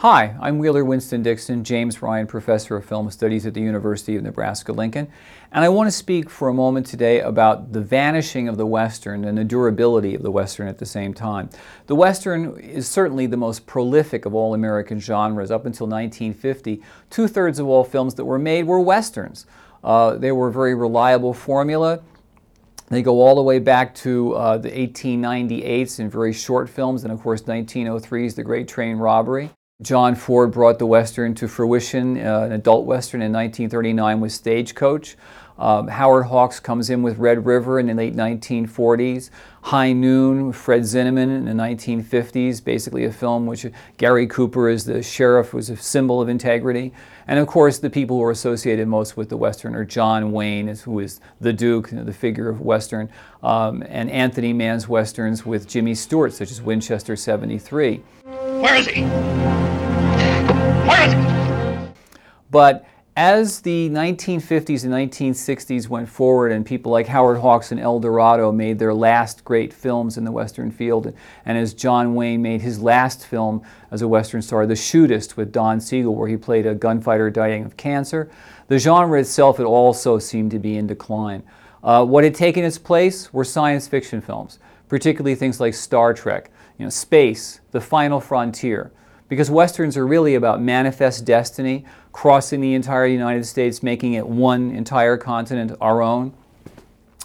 Hi, I'm Wheeler Winston Dixon, James Ryan Professor of Film Studies at the University of Nebraska-Lincoln, and I want to speak for a moment today about the vanishing of the Western and the durability of the Western at the same time. The Western is certainly the most prolific of all American genres. Up until 1950, two-thirds of all films that were made were Westerns. Uh, they were a very reliable formula. They go all the way back to uh, the 1898s in very short films, and of course 1903's The Great Train Robbery. John Ford brought the Western to fruition, uh, an adult Western in 1939 with Stagecoach. Um, Howard Hawks comes in with Red River in the late 1940s. High Noon, Fred Zinnemann in the 1950s, basically a film which Gary Cooper is the sheriff was a symbol of integrity. And of course, the people who are associated most with the Western are John Wayne, who is the Duke, the figure of Western, um, and Anthony Mann's Westerns with Jimmy Stewart, such as Winchester 73. Where is he? Where is he? But as the 1950s and 1960s went forward and people like Howard Hawks and El Dorado made their last great films in the Western field, and as John Wayne made his last film as a Western star, The Shootist with Don Siegel, where he played a gunfighter dying of cancer, the genre itself had also seemed to be in decline. Uh, what had taken its place were science fiction films, particularly things like Star Trek, you know, space, the final frontier because Westerns are really about manifest destiny, crossing the entire United States, making it one entire continent our own.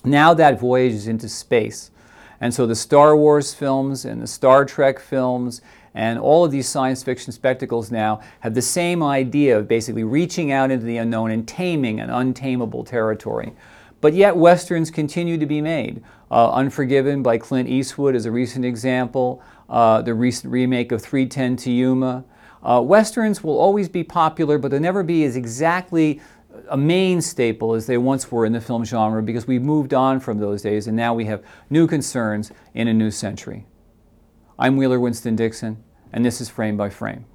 Now that voyage is into space. And so the Star Wars films and the Star Trek films and all of these science fiction spectacles now have the same idea of basically reaching out into the unknown and taming an untamable territory. But yet Westerns continue to be made. Uh, Unforgiven by Clint Eastwood is a recent example. Uh, the recent remake of 310 to Yuma. Uh, Westerns will always be popular, but they'll never be as exactly a main staple as they once were in the film genre because we've moved on from those days and now we have new concerns in a new century. I'm Wheeler Winston Dixon, and this is Frame by Frame.